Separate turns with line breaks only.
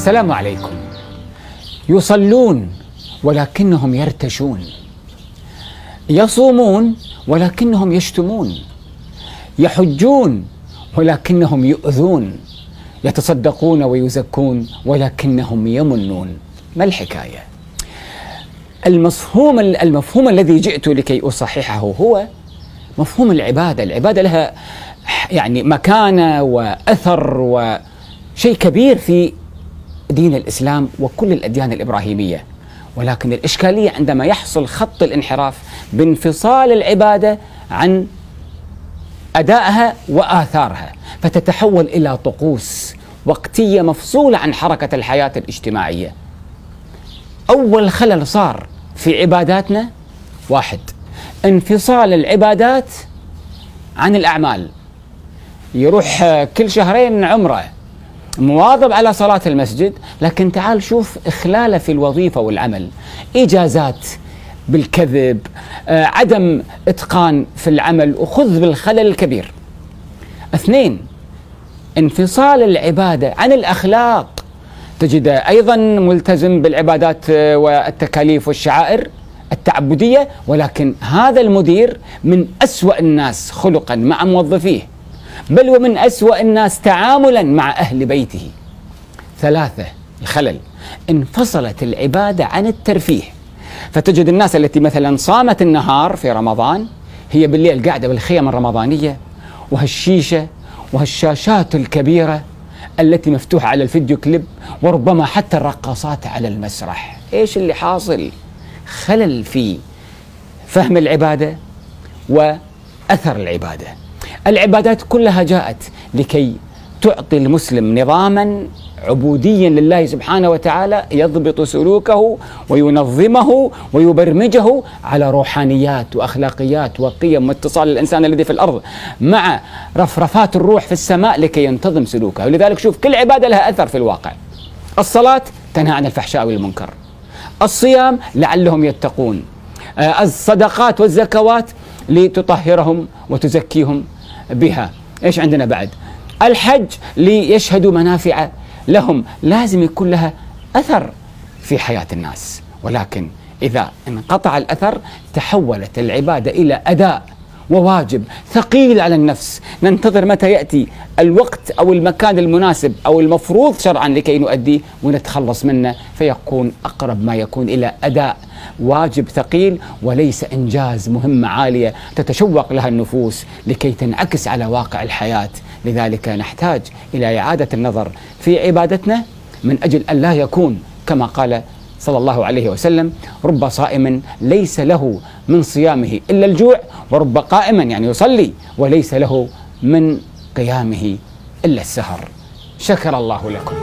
السلام عليكم. يصلون ولكنهم يرتشون. يصومون ولكنهم يشتمون. يحجون ولكنهم يؤذون. يتصدقون ويزكون ولكنهم يمنون. ما الحكاية؟ المفهوم المفهوم الذي جئت لكي أصححه هو مفهوم العبادة. العبادة لها يعني مكانة وأثر وشيء كبير في دين الإسلام وكل الأديان الإبراهيمية ولكن الإشكالية عندما يحصل خط الانحراف بانفصال العبادة عن أدائها وآثارها فتتحول إلى طقوس وقتية مفصولة عن حركة الحياة الاجتماعية. أول خلل صار في عباداتنا واحد انفصال العبادات عن الأعمال. يروح كل شهرين عمرة مواظب على صلاة المسجد لكن تعال شوف إخلاله في الوظيفة والعمل. إجازات بالكذب آه، عدم إتقان في العمل وخذ بالخلل الكبير. اثنين انفصال العبادة عن الأخلاق. تجد أيضا ملتزم بالعبادات آه، والتكاليف والشعائر التعبدية ولكن هذا المدير من أسوأ الناس خلقا مع موظفيه. بل ومن أسوأ الناس تعاملا مع أهل بيته. ثلاثة الخلل. انفصلت العبادة عن الترفيه. فتجد الناس التي مثلا صامت النهار في رمضان هي بالليل قاعدة بالخيم الرمضانية وهالشيشة وهالشاشات الكبيرة التي مفتوحة على الفيديو كليب وربما حتى الرقاصات على المسرح. إيش اللي حاصل؟ خلل في فهم العبادة وأثر العبادة. العبادات كلها جاءت لكي تعطي المسلم نظاما عبوديا لله سبحانه وتعالى يضبط سلوكه وينظمه ويبرمجه على روحانيات وأخلاقيات وقيم واتصال الإنسان الذي في الأرض مع رفرفات الروح في السماء لكي ينتظم سلوكه. ولذلك شوف كل عبادة لها أثر في الواقع. الصلاة تنهى عن الفحشاء والمنكر. الصيام لعلهم يتقون. آه، الصدقات والزكوات لتطهرهم وتزكيهم. بها. إيش عندنا بعد؟ الحج ليشهدوا منافع لهم. لازم يكون لها أثر في حياة الناس. ولكن إذا انقطع الأثر تحولت العبادة إلى أداء. وواجب ثقيل على النفس. ننتظر متى يأتي الوقت أو المكان المناسب أو المفروض شرعا لكي نؤديه ونتخلص منه فيكون أقرب ما يكون إلى أداء واجب ثقيل وليس إنجاز مهمة عالية تتشوق لها النفوس لكي تنعكس على واقع الحياة. لذلك نحتاج إلى إعادة النظر في عبادتنا من أجل أن لا يكون كما قال صلى الله عليه وسلم رب صائم ليس له من صيامه إلا الجوع ورب قائما يعني يصلي وليس له من قيامه إلا السهر. شكر الله لكم.